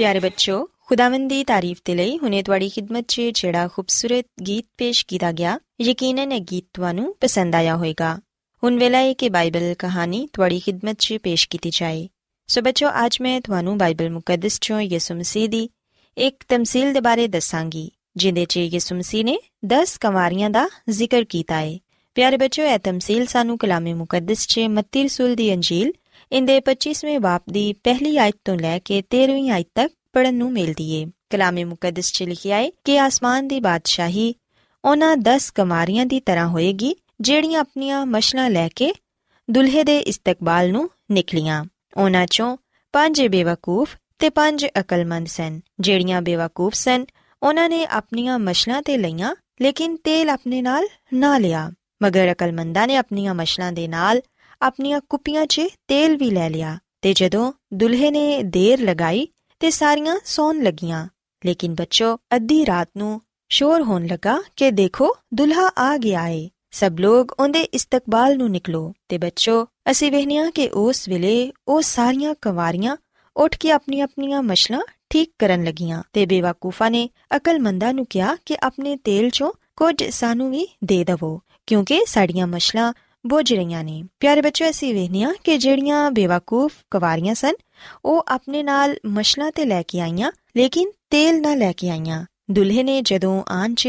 ਪਿਆਰੇ ਬੱਚੋ ਖੁਦਾਵੰਦ ਦੀ ਤਾਰੀਫ ਤੇ ਲਈ ਹੁਨੇ ਤੁਹਾਡੀ ਖidmat 'ਚ ਜਿਹੜਾ ਖੂਬਸੂਰਤ ਗੀਤ ਪੇਸ਼ ਕੀਤਾ ਗਿਆ ਯਕੀਨਨ ਇਹ ਗੀਤ ਤੁਹਾਨੂੰ ਪਸੰਦ ਆਇਆ ਹੋਵੇਗਾ ਹੁਣ ਵੇਲਾ ਹੈ ਕਿ ਬਾਈਬਲ ਕਹਾਣੀ ਤੁਹਾਡੀ ਖidmat 'ਚ ਪੇਸ਼ ਕੀਤੀ ਜਾਏ ਸੋ ਬੱਚੋ ਅੱਜ ਮੈਂ ਤੁਹਾਨੂੰ ਬਾਈਬਲ ਮੁਕੱਦਸ 'ਚੋਂ ਯਿਸੂ ਮਸੀਹ ਦੀ ਇੱਕ ਤਮਸੀਲ ਦੇ ਬਾਰੇ ਦੱਸਾਂਗੀ ਜਿੰਦੇ 'ਚ ਯਿਸੂ ਮਸੀਹ ਨੇ 10 ਕੰਵਾਰੀਆਂ ਦਾ ਜ਼ਿਕਰ ਕੀਤਾ ਹੈ ਪਿਆਰੇ ਬੱਚੋ ਇਹ ਤਮਸੀਲ ਸਾਨੂੰ ਕਲਾਮੇ ਮੁਕੱਦਸ 'ਚ ਮੱਤੀ ਰਸੂਲ ਦੀ ਅੰਜੀਲ ਇੰਦੇ 25ਵੇਂ ਬਾਪ ਦੀ ਪਹਿਲੀ ਆਇਤ ਤੋਂ ਲੈ ਕੇ 13ਵੀਂ ਆਇਤ ਤੱਕ ਪੜਨ ਨੂੰ ਮਿਲਦੀ ਏ। ਕਲਾਮੇ ਮੁਕੱਦਸ 'ਚ ਲਿਖਿਆ ਹੈ ਕਿ ਆਸਮਾਨ ਦੀ ਬਾਦਸ਼ਾਹੀ ਉਹਨਾਂ 10 ਕਮਾਰੀਆਂ ਦੀ ਤਰ੍ਹਾਂ ਹੋਏਗੀ, ਜਿਹੜੀਆਂ ਆਪਣੀਆਂ ਮਸ਼ਲਾਂ ਲੈ ਕੇ ਦੁਲਹੇ ਦੇ ਇਸਤਕਬਾਲ ਨੂੰ ਨਿਕਲੀਆਂ। ਉਹਨਾਂ 'ਚੋਂ ਪੰਜ ਬੇਵਕੂਫ ਤੇ ਪੰਜ ਅਕਲਮੰਦ ਸਨ। ਜਿਹੜੀਆਂ ਬੇਵਕੂਫ ਸਨ, ਉਹਨਾਂ ਨੇ ਆਪਣੀਆਂ ਮਸ਼ਲਾਂ ਤੇ ਲਈਆਂ, ਲੇਕਿਨ ਤੇਲ ਆਪਣੇ ਨਾਲ ਨਾ ਲਿਆ। ਮਗਰ ਅਕਲਮੰਦਾਂ ਨੇ ਆਪਣੀਆਂ ਮਸ਼ਲਾਂ ਦੇ ਨਾਲ ਆਪਣੀਆਂ ਕੁੱਪੀਆਂ 'ਚ ਤੇਲ ਵੀ ਲੈ ਲਿਆ ਤੇ ਜਦੋਂ ਦੁਲਹੇ ਨੇ ਦੇਰ ਲਗਾਈ ਤੇ ਸਾਰੀਆਂ ਸੌਣ ਲੱਗੀਆਂ, ਲੇਕਿਨ ਬੱਚੋ ਅੱਧੀ ਰਾਤ ਨੂੰ ਸ਼ੋਰ ਹੋਣ ਲੱਗਾ ਕਿ ਦੇਖੋ ਦੁਲਹਾ ਆ ਗਿਆ ਏ। ਸਭ ਲੋਕ ਉਹਦੇ ਇਸਤਕਬਾਲ ਨੂੰ ਨਿਕਲੋ ਤੇ ਬੱਚੋ ਅਸੀਂ ਵੇਖਨੀਆ ਕਿ ਉਸ ਵੇਲੇ ਉਹ ਸਾਰੀਆਂ ਕਵਾਰੀਆਂ ਉੱਠ ਕੇ ਆਪਣੀ ਆਪਣੀਆਂ ਮਸ਼ਲਾਂ ਠੀਕ ਕਰਨ ਲੱਗੀਆਂ ਤੇ ਬੇਵਕੂਫਾਂ ਨੇ ਅਕਲਮੰਦਾਂ ਨੂੰ ਕਿਹਾ ਕਿ ਆਪਣੇ ਤੇਲ ਚੋਂ ਕੁਝ ਸਾਨੂੰ ਵੀ ਦੇ ਦਵੋ, ਕਿਉਂਕਿ ਸਾਡੀਆਂ ਮਸ਼ਲਾਂ ਬੁੱਝ ਰਹੀਆਂ ਨੇ। ਪਿਆਰੇ ਬੱਚੋ ਅਸੀਂ ਵੇਖਨੀਆ ਕਿ ਜਿਹੜੀਆਂ ਬੇਵਕੂਫ ਕਵਾਰੀਆਂ ਸਨ, ਉਹ ਆਪਣੇ ਨਾਲ ਮਸ਼ਲਾਂ ਤੇ ਲੈ ਕੇ ਆਈਆਂ, ਲੇਕਿਨ ਤੇਲ ਨਾ ਲੈ ਕੇ ਆਈਆਂ। ਦੁਲਹੇ ਨੇ ਜਦੋਂ ਆਉਣ 'ਚ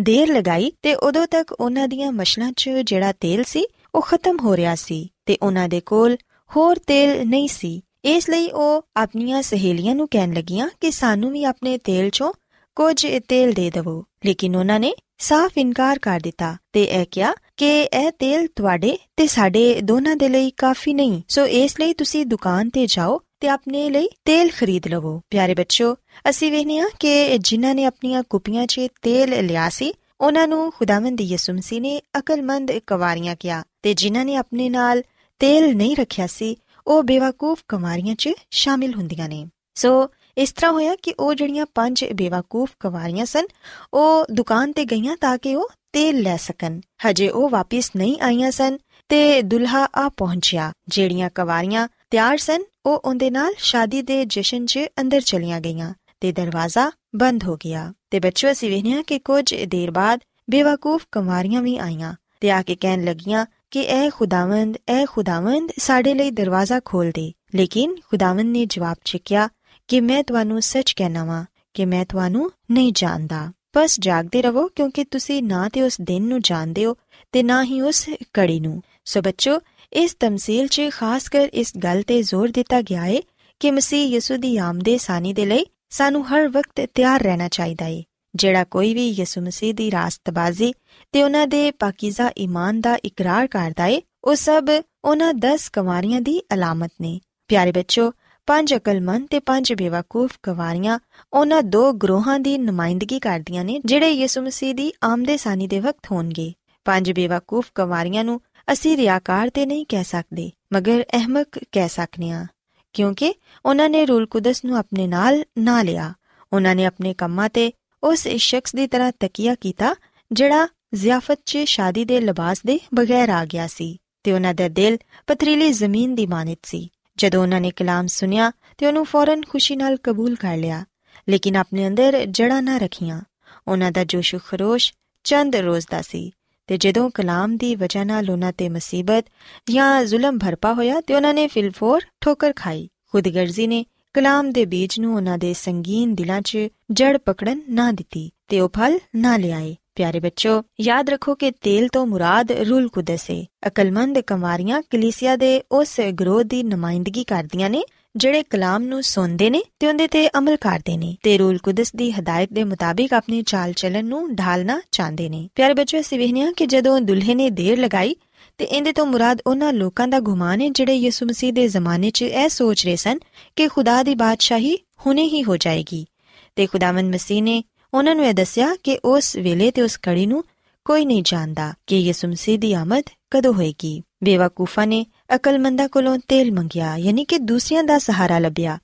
ਦੇਰ ਲਗਾਈ ਤੇ ਉਦੋਂ ਤੱਕ ਉਹਨਾਂ ਦੀਆਂ ਮਸ਼ਲਾਂ 'ਚ ਜਿਹੜਾ ਤੇਲ ਸੀ, ਉਹ ਖਤਮ ਹੋ ਰਿਹਾ ਸੀ ਤੇ ਉਹਨਾਂ ਦੇ ਕੋਲ ਹੋਰ ਤੇਲ ਨਹੀਂ ਸੀ। ਇਸ ਲਈ ਉਹ ਆਪਣੀਆਂ ਸਹੇਲੀਆਂ ਨੂੰ ਕਹਿਣ ਲੱਗੀਆਂ ਕਿ ਸਾਨੂੰ ਵੀ ਆਪਣੇ ਤੇਲ 'ਚੋਂ ਕੁਝ ਤੇਲ ਦੇ ਦਿਵੋ। ਲੇਕਿਨ ਉਹਨਾਂ ਨੇ ਸਾਫ਼ ਇਨਕਾਰ ਕਰ ਦਿੱਤਾ ਤੇ ਇਹ ਕਿਹਾ ਕਿ ਇਹ ਤੇਲ ਤੁਹਾਡੇ ਤੇ ਸਾਡੇ ਦੋਨਾਂ ਦੇ ਲਈ ਕਾਫੀ ਨਹੀਂ। ਸੋ ਇਸ ਲਈ ਤੁਸੀਂ ਦੁਕਾਨ ਤੇ ਜਾਓ ਤੇ ਆਪਣੇ ਲਈ ਤੇਲ ਖਰੀਦ ਲਵੋ। ਪਿਆਰੇ ਬੱਚੋ ਅਸੀਂ ਵੇਖਨੇ ਆ ਕਿ ਜਿਨ੍ਹਾਂ ਨੇ ਆਪਣੀਆਂ ਕੁਪੀਆਂ 'ਚ ਤੇਲ ਲਿਆ ਸੀ, ਉਹਨਾਂ ਨੂੰ ਖੁਦਾਵੰਦ ਯਿਸੂ ਮਸੀਹ ਨੇ ਅਕਲਮੰਦ ਕਵਾਰੀਆਂ ਕਿਹਾ ਤੇ ਜਿਨ੍ਹਾਂ ਨੇ ਆਪਣੇ ਨਾਲ ਤੇਲ ਨਹੀਂ ਰੱਖਿਆ ਸੀ, ਉਹ ਬੇਵਕੂਫ ਕਵਾਰੀਆਂ 'ਚ ਸ਼ਾਮਿਲ ਹੁੰਦੀਆਂ ਨੇ। ਸੋ ਇਸ ਤਰ੍ਹਾਂ ਹੋਇਆ ਕਿ ਉਹ ਜਿਹੜੀਆਂ ਪੰਜ ਬੇਵਕੂਫ ਕਵਾਰੀਆਂ ਸਨ, ਉਹ ਦੁਕਾਨ ਤੇ ਗਈਆਂ ਤਾਂ ਕਿ ਉਹ ਤੇਲ ਲੈ ਸਕਣ। ਹਜੇ ਉਹ ਵਾਪਸ ਨਹੀਂ ਆਈਆਂ ਸਨ ਤੇ ਦੁਲਹਾ ਆ ਪਹੁੰਚਿਆ। ਜਿਹੜੀਆਂ ਕਵਾਰੀਆਂ ਤਿਆਰ ਸਨ, ਉਹ ਉਹਦੇ ਨਾਲ ਸ਼ਾਦੀ ਦੇ ਜਸ਼ਨ 'ਚ ਅੰਦਰ ਚਲੀਆਂ ਗਈਆਂ ਤੇ ਦਰਵਾਜ਼ਾ ਬੰਦ ਹੋ ਗਿਆ। ਤੇ ਬੱਚੋ ਅਸੀਂ ਵੇਖਿਆ ਕਿ ਕੁਝ ਦੇਰ ਬਾਅਦ ਬੇਵਕੂਫ ਕਵਾਰੀਆਂ ਵੀ ਆਈਆਂ ਤੇ ਆ ਕੇ ਕਹਿਣ ਲੱਗੀਆਂ ਕਿ ਐ ਖੁਦਾਵੰਦ ਐ ਖੁਦਾਵੰਦ ਸਾਡੇ ਲਈ ਦਰਵਾਜ਼ਾ ਖੋਲ ਦੇ। ਲੇਕਿਨ ਖੁਦਾਵੰਦ ਨੇ ਜਵਾਬ ਚਿਕਿਆ ਕਿ ਮੈਂ ਤੁਹਾਨੂੰ ਸੱਚ ਕਹਿਣਾ ਵਾਂ ਕਿ ਮੈਂ ਤੁਹਾਨੂੰ ਨਹੀਂ ਜਾਣਦਾ। ਬਸ ਜਾਗਦੇ ਰਹੋ, ਕਿਉਂਕਿ ਤੁਸੀਂ ਨਾ ਤੇ ਉਸ ਦਿਨ ਨੂੰ ਜਾਣਦੇ ਹੋ ਤੇ ਨਾ ਹੀ ਉਸ ਕੜੀ ਨੂੰ। ਸੋ ਬੱਚੋ, ਇਸ ਤਮਸੀਲ 'ਚ ਖਾਸ ਕਰ ਇਸ ਗੱਲ ਤੇ ਜ਼ੋਰ ਦਿੱਤਾ ਗਿਆ ਹੈ ਕਿ ਮਸੀਹ ਯਿਸੂ ਦੀ ਆਮਦੇ ਸਾਨੀ ਦੇ ਲਈ ਸਾਨੂੰ ਹਰ ਵਕਤ ਤਿਆਰ ਰਹਿਣਾ ਚਾਹੀਦਾ ਹੈ ਜਿਹੜਾ ਕੋਈ ਵੀ ਯਿਸੂ ਮਸੀਹ ਦੀ ਰਾਸਤਬਾਜ਼ੀ ਤੇ ਉਹਨਾਂ ਦੇ ਪਾਕੀਜ਼ਾ ਈਮਾਨ ਦਾ ਇਕਰਾਰ ਕਰਦਾ ਹੈ ਉਹ ਸਭ ਉਹਨਾਂ 10 ਕਵਾਰੀਆਂ ਦੀ ਅਲਾਮਤ ਨੇ। ਪਿਆਰੇ ਬੱਚੋ ਪੰਜ ਅਕਲਮੰਦ ਤੇ ਪੰਜ ਬੇਵਕੂਫ ਕਵਾਰੀਆਂ ਉਹਨਾਂ ਦੋ ਗਰੋਹਾਂ ਦੀ ਨੁਮਾਇੰਦਗੀ ਕਰਦੀਆਂ ਨੇ, ਜਿਹੜੇ ਯਿਸੂ ਮਸੀਹ ਦੀ ਆਮਦੇ ਸਾਨੀ ਦੇ ਵਕਤ ਹੋਣਗੇ। ਪੰਜ ਬੇਵਕੂਫ ਕਵਾਰੀਆਂ ਨੂੰ ਅਸੀਂ ਰਿਆਕਾਰ ਤੇ ਨਹੀਂ ਕਹਿ ਸਕਦੇ, ਮਗਰ ਅਹਿਮਕ ਕਹਿ ਸਕਨੇ ਆ ਕਿਉਂਕਿ ਉਹਨਾਂ ਨੇ ਰੂਲ ਕੁਦਸ ਨੂੰ ਆਪਣੇ ਨਾਲ ਨਾ ਲਿਆ। ਉਹਨਾਂ ਨੇ ਆਪਣੇ ਕੰਮਾਂ ਤੇ ਉਸ ਸ਼ਖਸ ਦੀ ਤਰ੍ਹਾਂ ਤਕੀਆ ਕੀਤਾ, ਜਿਹੜਾ ਜ਼ਿਆਫਤ 'ਚ ਸ਼ਾਦੀ ਦੇ ਲਿਬਾਸ ਦੇ ਬਗੈਰ ਆ ਗਿਆ ਸੀ, ਤੇ ਉਹਨਾਂ ਦਾ ਦਿਲ ਪਥਰੀਲੀ ਜ਼ਮੀਨ ਦੀ ਮਾਨਿਤ ਸੀ। ਜਦੋਂ ਉਹਨਾਂ ਨੇ ਕਲਾਮ ਸੁਨਿਆ ਤੇ ਉਹਨੂੰ ਫੌਰਨ ਖੁਸ਼ੀ ਨਾਲ ਕਬੂਲ ਕਰ ਲਿਆ। ਲੇਕਿਨ ਆਪਣੇ ਅੰਦਰ ਜੜਾ ਨਾ ਰੱਖੀਆਂ। ਉਹਨਾਂ ਦਾ ਜੋਸ਼ ਖਰੋਸ਼ ਚੰਦ ਰੋਜ਼ ਦਾ ਸੀ ਤੇ ਜਦੋਂ ਕਲਾਮ ਦੀ ਵਜ੍ਹਾ ਨਾਲ ਉਹਨਾਂ ਤੇ ਮੁਸੀਬਤ ਜਾਂ ਜ਼ੁਲਮ ਭਰਪਾ ਹੋਇਆ ਤੇ ਉਹਨਾਂ ਨੇ ਫਿਲਫੋਰ ਠੋਕਰ ਖਾਈ। ਖੁਦਗਰਜ਼ੀ ਨੇ ਕਲਾਮ ਦੇ ਬੀਜ ਨੂੰ ਉਹਨਾਂ ਦੇ ਸੰਗੀਨ ਦਿਲਾਂ 'ਚ ਜੜ ਪਕੜਨ ਨਾ ਦਿੱਤੀ ਤੇ ਉਹ ਫਲ ਨਾ ਲਿਆਏ। ਪਿਆਰੇ ਬੱਚੋ, ਯਾਦ ਰੱਖੋ ਕਿ ਤੇਲ ਤੋਂ ਮੁਰਾਦ ਰੂਲ ਕੁਦਸ। ਹੈ ਅਕਲਮੰਦ ਕਮਾਰੀਆਂ ਕਲੀਸਿਆ ਦੇ ਉਸ ਗਰੋਹ ਦੀ ਨੁਮਾਇੰਦਗੀ ਕਰਦੀਆਂ ਨੇ, ਜਿਹੜੇ ਕਲਾਮ ਨੂੰ ਸੁਣਦੇ ਨੇ ਤੇ ਉਹਦੇ ਤੇ ਅਮਲ ਕਰਦੇ ਨੇ ਤੇ ਰੂਲ ਕੁਦਸ ਦੀ ਹਦਾਇਤ ਦੇ ਮੁਤਾਬਿਕ ਆਪਣੀ ਚਾਲ ਚੱਲਣ ਨੂੰ ਢਾਲਣਾ ਚਾਹੁੰਦੇ ਨੇ। ਪਿਆਰੇ ਬੱਚੋ, ਅਸੀਂ ਵੇਖਿਆ ਕਿ ਜਦੋਂ ਦੁਲਹੇ ਨੇ ਦੇਰ ਲਗਾਈ, ਤੇ ਇਹਦੇ ਤੋਂ ਮੁਰਾਦ ਉਹਨਾਂ ਲੋਕਾਂ ਦਾ ਗੁਮਾਨ ਹੈ ਜਿਹੜੇ ਯਿਸੂ ਮਸੀਹ ਦੇ ਜ਼ਮਾਨੇ 'ਚ ਇਹ ਸੋਚ ਰਹੇ ਸਨ ਕਿ ਖੁਦਾ ਦੀ ਬਾਦਸ਼ਾਹੀ ਹੁਣੇ ਹੀ ਹੋ ਜਾਏਗੀ। ਤੇ ਖੁਦਾਵੰਦ ਮਸੀਹ ਨੇ ਉਹਨਾਂ ਨੂੰ ਇਹ ਦੱਸਿਆ ਕਿ ਉਸ ਵੇਲੇ ਤੇ ਉਸ ਕੜੀ ਨੂੰ ਕੋਈ ਨਹੀਂ ਜਾਣਦਾ ਕਿ ਯਿਸੂ ਮਸੀਹ ਦੀ ਆਮਦ ਕਦੋਂ ਹੋਏਗੀ। ਬੇਵਕੂਫਾਂ ਨੇ ਅਕਲਮੰਦਾ ਕੋਲੋਂ ਤੇਲ ਮੰਗਿਆ, ਯਾਨੀ ਕਿ ਦੂਸਰਿਆਂ ਦਾ ਸਹਾਰਾ ਲੱਭਿਆ।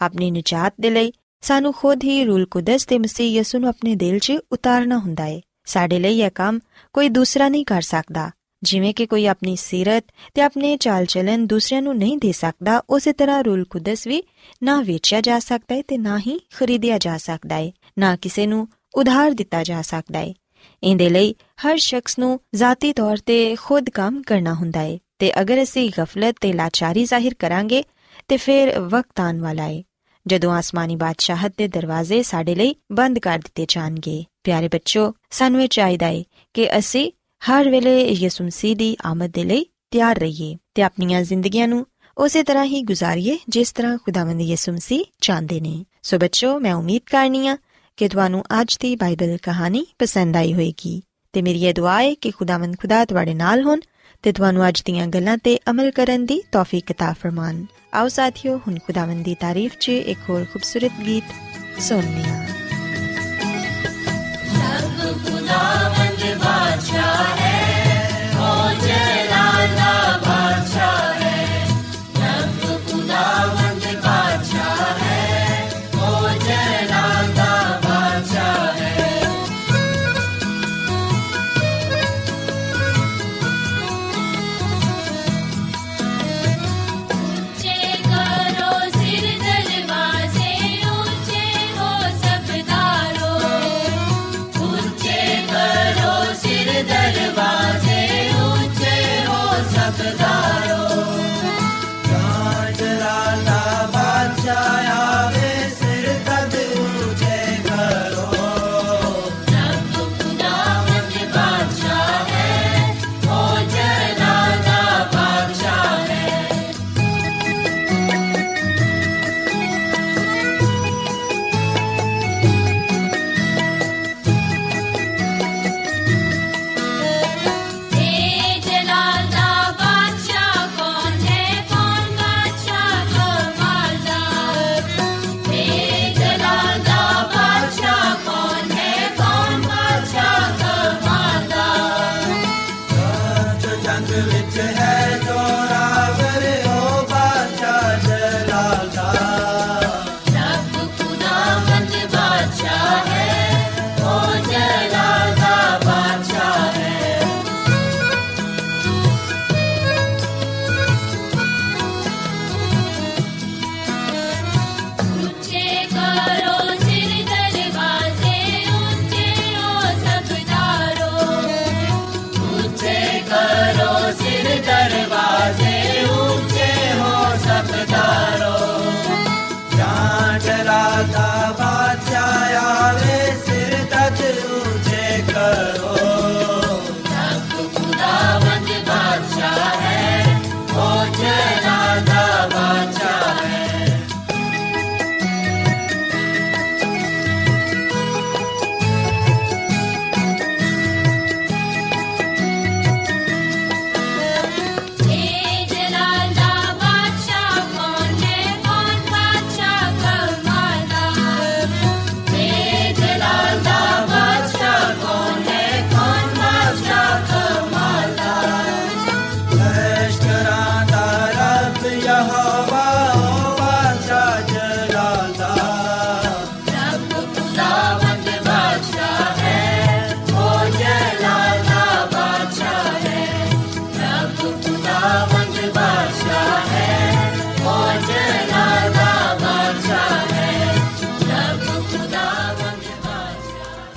ਆਪਣੀ ਨਿਜਾਤ ਦੇ ਲਈ ਸਾਨੂੰ ਖੁਦ ਹੀ ਰੂਲ ਕੁਦਸ ਤੇ ਮਸੀਹ ਯਿਸੂ ਨੂੰ ਆਪਣੇ ਦਿਲ 'ਚ ਉਤਾਰਨਾ ਹੁੰਦਾ ਹੈ ਸਾਡੇ ਲਈ ਇਹ ਕੰਮ ਕੋਈ ਦੂਸਰਾ ਨਹੀਂ ਕਰ ਸਕਦਾ। ਜਿਵੇਂ ਕਿ ਕੋਈ ਆਪਣੀ ਸਿਰਤ ਤੇ ਆਪਣੇ ਚਾਲ ਚਲਨ ਦੂਸਰਿਆਂ ਨੂੰ ਨਹੀਂ ਦੇ ਸਕਦਾ, ਉਸੇ ਤਰ੍ਹਾਂ ਰੂਲ ਕੁਦਸ ਵੀ ਨਾ ਵੇਚਿਆ ਜਾ ਸਕਦਾ ਹੈ ਤੇ ਨਾ ਹੀ ਖਰੀਦਿਆ ਜਾ ਸਕਦਾ ਹੈ ਨਾ ਕਿਸੇ ਨੂੰ ਉਧਾਰ ਦਿੱਤਾ ਜਾ ਸਕਦਾ ਹੈ ਇਹਦੇ ਲਈ ਹਰ ਸ਼ਖਸ ਨੂੰ ਜ਼ਾਤੀ ਤੌਰ ਤੇ ਖੁਦ ਕੰਮ ਕਰਨਾ ਹੁੰਦਾ ਹੈ ਤੇ ਅਗਰ ਅਸੀਂ ਗਫਲਤ ਤੇ ਲਾਚਾਰੀ ਜ਼ਾਹਿਰ ਕਰਾਂਗੇ ਤੇ ਫਿਰ ਵਕਤ ਆਉਣ ਵਾਲਾ ਹੈ ਜਦੋਂ ਆਸਮਾਨੀ ਬਾਦਸ਼ਾਹਤ ਦੇ ਦਰਵਾਜ਼ੇ ਸਾਡੇ ਲਈ ਬੰਦ ਕਰ ਦਿੱਤੇ ਜਾਣਗੇ। ਪਿਆਰੇ ਬੱਚੋ, ਸਾਨੂੰ ਇਹ ਚਾਹੀਦਾ ਹੈ ਕਿ ਅਸੀਂ ਹਰ ਵੇਲੇ ਯਿਸੂ ਮਸੀਹ ਦੀ ਆਮਦ ਦੇ ਲਈ ਤਿਆਰ ਰਹੀਏ ਤੇ ਆਪਣੀਆਂ ਜ਼ਿੰਦਗੀਆਂ ਨੂੰ ਉਸੇ ਤਰ੍ਹਾਂ ਹੀ ਗੁਜ਼ਾਰੀਏ ਜਿਸ ਤਰ੍ਹਾਂ ਖੁਦਾਵੰਦ ਯਿਸੂ ਮਸੀਹ ਚਾਹੁੰਦੇ ਨੇ। ਸੋ ਬੱਚੋ, ਮੈਂ ਉਮੀਦ ਕਰਨੀ ਆ ਕਿ ਤੁਹਾਨੂੰ ਅੱਜ ਦੀ ਬਾਈਬਲ ਕਹਾਣੀ ਪਸੰਦ ਆਈ ਹੋਵੇਗੀ ਤੇ ਮੇਰੀ ਇਹ ਦੁਆ ਹੈ ਕਿ ਖੁਦਾਵੰਦ ਖੁਦਾ ਤੁਹਾਡੇ ਨਾਲ ਹੋਣ ਤੇ ਤੁਹਾਨੂੰ ਅੱਜ ਦੀਆਂ ਗੱਲਾਂ ਤੇ ਅਮਲ ਕਰਨ ਦੀ ਤੌਫੀਕ عطا ਫਰਮਾਨ ਆਓ ਸਾਥੀਓ, ਹੁਣ ਖੁਦਾਵੰਦ ਦੀ ਤਾਰੀਫ 'ਚ ਇੱਕ ਹੋਰ ਖੂਬਸੂਰਤ ਗੀਤ ਸੁਣਨੇ ਆ ਖੁਦਾ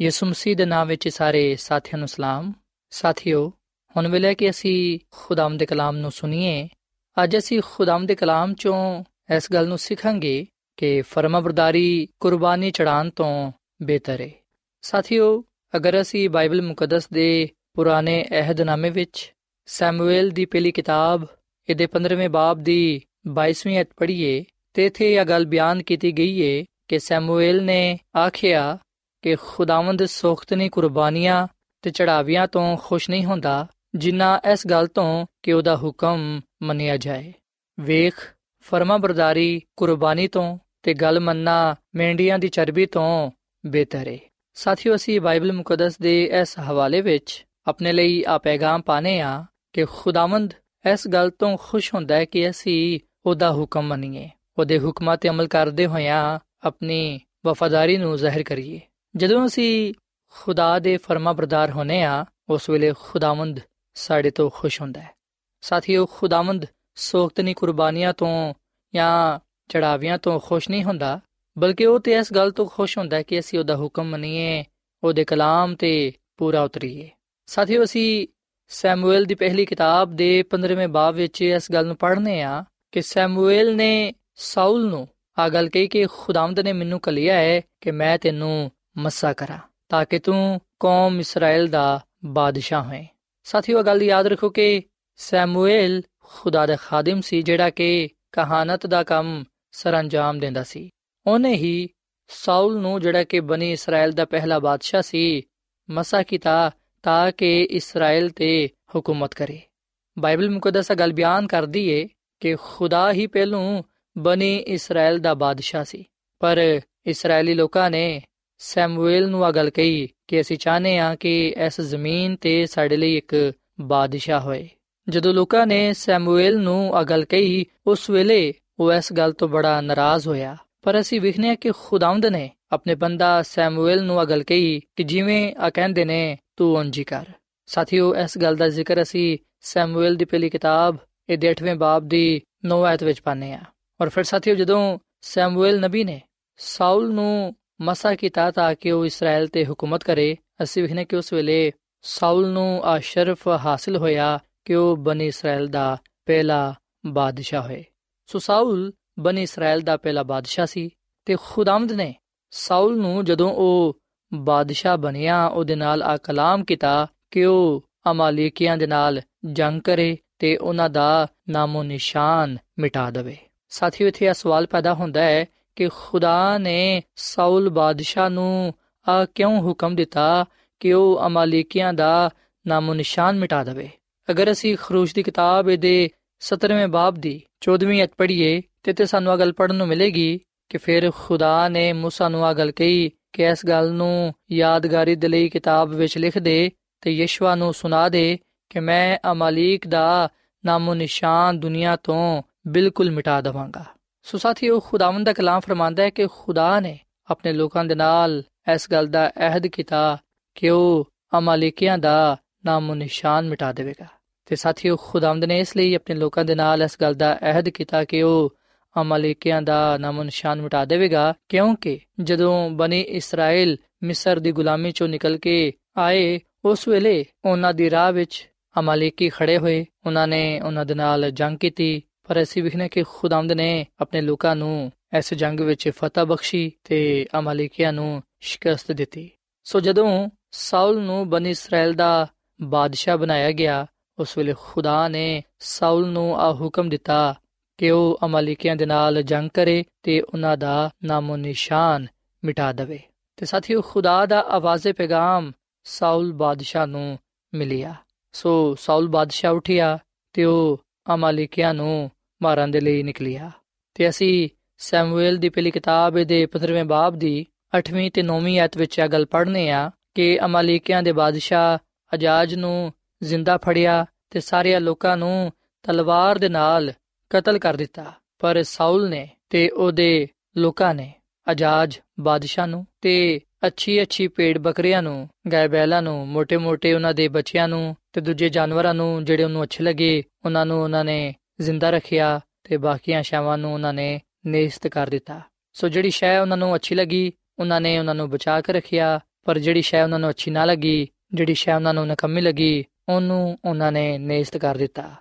ਯਿਸੂ ਮਸੀਹ ਦੇ ਨਾਮ ਵਿੱਚ ਸਾਰੇ ਸਾਥੀਆਂ ਨੂੰ ਸਲਾਮ। ਸਾਥਿਓ, ਹੁਣ ਵੇਲੇ ਕਿ ਅਸੀਂ ਖੁਦਾਮ ਦੇ ਕਲਾਮ ਨੂੰ ਸੁਣੀਏ, ਅੱਜ ਅਸੀਂ ਖੁਦਾਮ ਦੇ ਕਲਾਮ ਚੋਂ ਇਸ ਗੱਲ ਨੂੰ ਸਿੱਖਾਂਗੇ ਕਿ ਫਰਮਾਬਰਦਾਰੀ ਕੁਰਬਾਨੀ ਚੜਾਉਣ ਤੋਂ ਬਿਹਤਰ ਹੈ ਸਾਥਿਓ, ਅਗਰ ਅਸੀਂ ਬਾਈਬਲ ਮੁਕੱਦਸ ਦੇ ਪੁਰਾਣੇ ਅਹਿਦਨਾਮੇ ਵਿੱਚ ਸੈਮੂਅਲ ਦੀ ਪਹਿਲੀ ਕਿਤਾਬ, ਇਹਦੇ 15ਵੇਂ ਬਾਬ ਦੀ 22ਵੀਂ ਅਧ ਪੜ੍ਹੀਏ, ਤੇ ਇਥੇ ਇਹ ਗੱਲ ਬਿਆਨ ਕੀਤੀ ਗਈ ਹੈ ਕਿ ਸੈਮੂਅਲ ਨੇ ਆਖਿਆ ਕਿ ਖੁਦਾਵੰਦ ਸੋਖਤਨੀ ਕੁਰਬਾਨੀਆਂ ਤੇ ਚੜਾਵੀਆਂ ਤੋਂ ਖੁਸ਼ ਨਹੀਂ ਹੁੰਦਾ, ਜਿੰਨਾ ਇਸ ਗੱਲ ਤੋਂ ਕਿ ਉਹਦਾ ਹੁਕਮ ਮੰਨਿਆ ਜਾਏ। ਵੇਖ, ਫਰਮਾਬਰਦਾਰੀ ਕੁਰਬਾਨੀ ਤੋਂ ਤੇ ਗੱਲ ਮੰਨਣਾ ਮੈਂਡੀਆਂ ਦੀ ਚਰਬੀ ਤੋਂ ਬਿਹਤਰ ਹੈ ਸਾਥੀਓ, ਅਸੀਂ ਬਾਈਬਲ ਮੁਕੱਦਸ ਦੇ ਇਸ ਹਵਾਲੇ ਵਿੱਚ ਆਪਣੇ ਲਈ ਆ ਪੈਗਾਮ ਪਾਣੇ ਆ ਕਿ ਖੁਦਾਵੰਦ ਇਸ ਗੱਲ ਤੋਂ ਖੁਸ਼ ਹੁੰਦਾ ਹੈ ਕਿ ਅਸੀਂ ਉਹਦਾ ਹੁਕਮ ਮੰਨੀਏ, ਉਹਦੇ ਹੁਕਮਾਂ ਤੇ ਅਮਲ ਕਰਦੇ ਹੋਇਆਂ ਆਪਣੀ ਵਫਾਦਾਰੀ ਨੂੰ ਜ਼ਾਹਿਰ ਕਰੀਏ। ਜਦੋਂ ਅਸੀਂ ਖੁਦਾ ਦੇ ਫਰਮਾਬਰਦਾਰ ਹੋਨੇ ਆ ਉਸ ਵੇਲੇ ਖੁਦਾਵੰਦ ਸਾਡੇ ਤੋਂ ਖੁਸ਼ ਹੁੰਦਾ ਹੈ। ਸਾਥੀਓ, ਖੁਦਾਵੰਦ ਸੋਖਤਨੀ ਕੁਰਬਾਨੀਆਂ ਤੋਂ ਜਾਂ ਚੜਾਵੀਆਂ ਤੋਂ ਖੁਸ਼ ਨਹੀਂ ਹੁੰਦਾ, ਬਲਕਿ ਉਹ ਤੇ ਇਸ ਗੱਲ ਤੋਂ ਖੁਸ਼ ਹੁੰਦਾ ਹੈ ਕਿ ਅਸੀਂ ਉਹਦਾ ਹੁਕਮ ਮੰਨੀਏ, ਉਹਦੇ ਕਲਾਮ ਤੇ ਪੂਰਾ ਉਤਰੀਏ। ਸਾਥੀਓ, ਅਸੀਂ ਸੈਮੂਅਲ ਦੀ ਪਹਿਲੀ ਕਿਤਾਬ ਦੇ 15ਵੇਂ ਬਾਬ ਵਿੱਚ ਇਸ ਗੱਲ ਨੂੰ ਪੜ੍ਹਨੇ ਆ ਕਿ ਸੈਮੂਅਲ ਨੇ ਸਾਊਲ ਨੂੰ ਆ ਗੱਲ ਕਹੀ ਕਿ ਖੁਦਾਵੰਦ ਨੇ ਮੈਨੂੰ ਕਲਿਆ ਹੈ ਕਿ ਮੈਂ ਤੈਨੂੰ ਮੱਸਾ ਕਰਾਂ, ਤਾਂ ਕਿ ਤੂੰ ਕੌਮ ਇਸਰਾਇਲ ਦਾ ਬਾਦਸ਼ਾਹ ਹੋਏ। ਸਾਥੀਓ ਗੱਲ ਯਾਦ ਰੱਖੋ ਕਿ ਸੈਮੂਅਲ ਖੁਦਾ ਦਾ ਖਾਦਮ ਸੀ, ਜਿਹੜਾ ਕਿ ਕਹਾਣਤ ਦਾ ਕੰਮ ਸਰੰਜਾਮ ਦਿੰਦਾ ਸੀ। ਉਹਨੇ ਹੀ ਸਾਊਲ ਨੂੰ, ਜਿਹੜਾ ਕਿ ਬਣੀ ਇਸਰਾਇਲ ਦਾ ਪਹਿਲਾ ਬਾਦਸ਼ਾਹ ਸੀ, ਮਸਾ ਕੀਤਾ ਤਾਂ ਕਿ ਇਸਰਾਇਲ ਤੇ ਹਕੂਮਤ ਕਰੇ। ਬਾਈਬਲ ਮੁਕੱਦਸ ਗੱਲ ਬਿਆਨ ਕਰਦੀ ਏ ਕਿ ਖੁਦਾ ਹੀ ਪਹਿਲੋਂ ਬਣੀ ਇਸਰਾਇਲ ਦਾ ਬਾਦਸ਼ਾਹ ਸੀ, ਪਰ ਇਸرائیਲੀ ਲੋਕਾਂ ਨੇ ਸੈਮੂਅਲ ਨੂੰ ਆ ਗੱਲ ਕਹੀ ਕਿ ਅਸੀਂ ਚਾਹਨੇ ਆ ਕਿ ਇਸ ਜ਼ਮੀਨ ਤੇ ਸਾਡੇ ਲਈ ਇੱਕ ਬਾਦਸ਼ਾਹ ਹੋਏ। ਜਦੋਂ ਲੋਕਾਂ ਨੇ ਸੈਮੂਅਲ ਨੂੰ ਆ ਗੱਲ ਕਹੀ, ਉਸ ਵੇਲੇ ਉਹ ਇਸ ਗੱਲ ਤੋਂ ਬੜਾ ਨਾਰਾਜ਼ ਹੋਇਆ। ਪਰ ਅਸੀਂ ਵਿਖਨੇ ਆ ਕਿ ਖੁਦਾਵੰਦ ਨੇ ਆਪਣੇ ਬੰਦਾ ਸੈਮੂਅਲ ਨੂੰ ਆ ਗੱਲ ਕਹੀ ਕਿ ਜਿਵੇਂ ਆ ਕਹਿੰਦੇ ਨੇ, ਤੂੰ ਉਂਝ ਹੀ ਕਰ। ਸਾਥੀਓ, ਇਸ ਗੱਲ ਦਾ ਜ਼ਿਕਰ ਅਸੀਂ ਸੈਮੂਅਲ ਦੀ ਪਹਿਲੀ ਕਿਤਾਬ ਇਹ ਦੇ 8ਵੇਂ ਬਾਬ ਦੀ 9 ਆਇਤ ਵਿੱਚ ਪਾਨੇ ਆ ਔਰ ਫਿਰ ਸਾਥੀਓ, ਜਦੋਂ ਸੈਮੂਅਲ ਨਬੀ ਨੇ ਸਾਊਲ ਨੂੰ ਮਸਾ ਕੀਤਾ ਤਾਂ ਕਿ ਉਹ ਇਸਰਾਇਲ ਤੇ ਹਕੂਮਤ ਕਰੇ। ਅਸੀਂ ਵਿਖਨੇ ਕਿ ਉਸ ਵੇਲੇ ਸਾਊਲ ਨੂੰ ਆ ਸ਼ਰਫ ਹਾਸਲ ਹੋਇਆ ਕਿ ਉਹ ਬਨੀ ਇਸਰਾਇਲ ਦਾ ਪਹਿਲਾ ਬਾਦਸ਼ਾਹ ਹੋਏ। ਸੋ ਸਾਊਲ ਬਨੀ ਇਸਰਾਇਲ ਦਾ ਪਹਿਲਾ ਬਾਦਸ਼ਾਹ ਸੀ ਤੇ ਖੁਦਾਮਦ ਨੇ ਸਾਊਲ ਨੂੰ ਜਦੋਂ ਉਹ ਬਾਦਸ਼ਾਹ ਬਣਿਆ, ਉਹਦੇ ਨਾਲ ਆ ਕਲਾਮ ਕੀਤਾ ਕਿ ਉਹ ਅਮਾਲੀਕੀਆਂ ਦੇ ਨਾਲ ਜੰਗ ਕਰੇ ਤੇ ਉਹਨਾਂ ਦਾ ਨਾਮੋ ਨਿਸ਼ਾਨ ਮਿਟਾ ਦੇਵੇ। ਸਾਥੀਓ, ਇੱਥੇ ਇਹ ਸਵਾਲ ਪੈਦਾ ਹੁੰਦਾ ਹੈ ਕਿ ਖੁਦਾ ਨੇ ਸਾਊਲ ਬਾਦਸ਼ਾਹ ਨੂੰ ਆ ਕਿਉਂ ਹੁਕਮ ਦਿੱਤਾ ਕਿ ਉਹ ਅਮਾਲੀਕੀਆਂ ਦਾ ਨਾਮੋ ਨਿਸ਼ਾਨ ਮਿਟਾ ਦੇਵੇ ਅਗਰ ਅਸੀਂ ਖਰੂਸ਼ ਦੀ ਕਿਤਾਬ ਦੇ 17ਵੇਂ ਬਾਬ ਦੀ 14ਵੀਂ ਅਧ ਪੜ੍ਹੀਏ ਤੇ ਤੇ ਸਾਨੂੰ ਆ ਗੱਲ ਪੜਨ ਨੂੰ ਮਿਲੇਗੀ ਕਿ ਫਿਰ ਖੁਦਾ ਨੇ موسی ਨੂੰ ਆ ਗੱਲ ਕਹੀ ਕਿ ਇਸ ਗੱਲ ਨੂੰ ਯਾਦਗਾਰੀ ਦੇ ਲਈ ਕਿਤਾਬ ਵਿੱਚ ਲਿਖ ਦੇ ਤੇ ਯਸ਼ਵਾ ਨੂੰ ਸੁਣਾ ਦੇ ਕਿ ਮੈਂ ਅਮਾਲੀਕ ਦਾ ਨਾਮੋ ਨਿਸ਼ਾਨ ਦੁਨੀਆ ਤੋਂ ਬਿਲਕੁਲ ਮਿਟਾ ਦਵਾਂਗਾ ਸੋ ਸਾਥੀਓ, ਖੁਦਾਵੰਦ ਦਾ ਕਲਾਮ ਫਰਮਾਂਦਾ ਹੈ ਕਿ ਖੁਦਾ ਨੇ ਆਪਣੇ ਲੋਕਾਂ ਦੇ ਨਾਲ ਇਸ ਗੱਲ ਦਾ ਅਹਿਦ ਕੀਤਾ ਕਿ ਉਹ ਅਮਾਲੀਕੀਆਂ ਦਾ ਨਾਮੋ ਨਿਸ਼ਾਨ ਮਿਟਾ ਦੇਵੇਗਾ। ਤੇ ਸਾਥੀਓ, ਖੁਦਾਵੰਦ ਨੇ ਇਸ ਲਈ ਆਪਣੇ ਲੋਕਾਂ ਦੇ ਨਾਲ ਇਸ ਗੱਲ ਦਾ ਅਹਿਦ ਕੀਤਾ ਕਿ ਉਹ ਅਮਾਲੀਕੀਆਂ ਦਾ ਨਾਮੋ ਨਿਸ਼ਾਨ ਮਿਟਾ ਦੇਵੇਗਾ, ਕਿਉਂਕਿ ਜਦੋਂ ਬਨੀ ਇਸਰਾਇਲ ਮਿਸਰ ਦੀ ਗੁਲਾਮੀ ਚੋਂ ਨਿਕਲ ਕੇ ਆਏ, ਉਸ ਵੇਲੇ ਉਹਨਾਂ ਦੀ ਰਾਹ ਵਿੱਚ ਅਮਾਲੀਕੀ ਖੜੇ ਹੋਏ। ਉਹਨਾਂ ਨੇ ਉਹਨਾਂ ਦੇ ਨਾਲ ਜੰਗ ਕੀਤੀ ਪਰ ਅਸੀਂ ਵਿਖਨੇ ਕਿ ਖੁਦਾਵੰਦ ਨੇ ਆਪਣੇ ਲੋਕਾਂ ਨੂੰ ਇਸ ਜੰਗ ਵਿੱਚ ਫਤਹ ਬਖਸ਼ੀ ਤੇ ਅਮਾਲੀਕੀਆਂ ਨੂੰ ਸ਼ਿਕਸਤ ਦਿੱਤੀ। ਸੋ ਜਦੋਂ ਸਾਊਲ ਨੂੰ ਬਨੀ ਇਸਰਾਇਲ ਦਾ ਬਾਦਸ਼ਾਹ ਬਣਾਇਆ ਗਿਆ, ਉਸ ਵੇਲੇ ਖੁਦਾ ਨੇ ਸਾਊਲ ਨੂੰ ਆ ਹੁਕਮ ਦਿੱਤਾ ਕਿ ਉਹ ਅਮਾਲੀਕੀਆਂ ਦੇ ਨਾਲ ਜੰਗ ਕਰੇ ਤੇ ਉਹਨਾਂ ਦਾ ਨਾਮੋ ਨਿਸ਼ਾਨ ਮਿਟਾ ਦੇਵੇ। ਤੇ ਸਾਥੀਓ, ਖੁਦਾ ਦਾ ਆਵਾਜ਼ੇ ਪੈਗਾਮ ਸਾਊਲ ਬਾਦਸ਼ਾਹ ਨੂੰ ਮਿਲਿਆ। ਸੋ ਸਾਊਲ ਬਾਦਸ਼ਾਹ ਉਠਿਆ ਤੇ ਉਹ ਅਮਾਲੀਕੀਆਂ ਨੂੰ ਮਾਰਨ ਦੇ ਲਈ ਨਿਕਲਿਆ ਤੇ ਅਸੀਂ ਸੈਮੂਅਲ ਦੀ ਪਹਿਲੀ ਕਿਤਾਬ ਦੇ 15ਵੇਂ ਬਾਬ ਦੀ 8ਵੀਂ ਤੇ 9ਵੀਂ ਆਇਤ ਵਿੱਚ ਇਹ ਗੱਲ ਪੜ੍ਹਨੇ ਆ ਕਿ ਅਮਾਲੀਕਿਆਂ ਦੇ ਬਾਦਸ਼ਾਹ ਅਜਾਜ ਨੂੰ ਜ਼ਿੰਦਾ ਫੜਿਆ ਤੇ ਸਾਰੇ ਲੋਕਾਂ ਨੂੰ ਤਲਵਾਰ ਦੇ ਨਾਲ ਕਤਲ ਕਰ ਦਿੱਤਾ। ਪਰ ਸਾਊਲ ਨੇ ਤੇ ਉਹਦੇ ਲੋਕਾਂ ਨੇ, ਅਜਾਜ ਬਾਦਸ਼ਾਹ ਨੂੰ ਤੇ ਅੱਛੀ ਅੱਛੀ ਪੇੜ ਬੱਕਰੀਆਂ ਨੂੰ ਗਾਇ ਬੈਲਾਂ ਨੂੰ ਮੋٹے ਮੋٹے ਉਹਨਾਂ ਦੇ ਬੱਚਿਆਂ ਨੂੰ ਤੇ ਦੂਜੇ ਜਾਨਵਰਾਂ ਨੂੰ ਜਿਹੜੇ ਉਹਨੂੰ ਅੱਛੇ ਲੱਗੇ, ਉਹਨਾਂ ਨੂੰ ਉਹਨਾਂ ਨੇ ਜ਼ਿੰਦਾ ਰੱਖਿਆ ਤੇ ਬਾਕੀਆਂ ਸ਼ਾਵਾਂ ਨੂੰ ਉਹਨਾਂ ਨੇ ਨੇਸਤ ਕਰ ਦਿੱਤਾ। ਸੋ ਜਿਹੜੀ ਸ਼ੈ ਉਹਨਾਂ ਨੂੰ ਅੱਛੀ ਲੱਗੀ, ਉਹਨਾਂ ਨੇ ਉਹਨਾਂ ਨੂੰ ਬਚਾ ਕੇ ਰੱਖਿਆ, ਪਰ ਜਿਹੜੀ ਸ਼ੈ ਉਹਨਾਂ ਨੂੰ ਅੱਛੀ ਨਾ ਲੱਗੀ, ਜਿਹੜੀ ਸ਼ੈ ਉਹਨਾਂ ਨੂੰ ਨਕਮੀ ਲੱਗੀ, ਉਹਨੂੰ ਉਹਨਾਂ ਨੇ ਨੇਸਤ ਕਰ ਦਿੱਤਾ।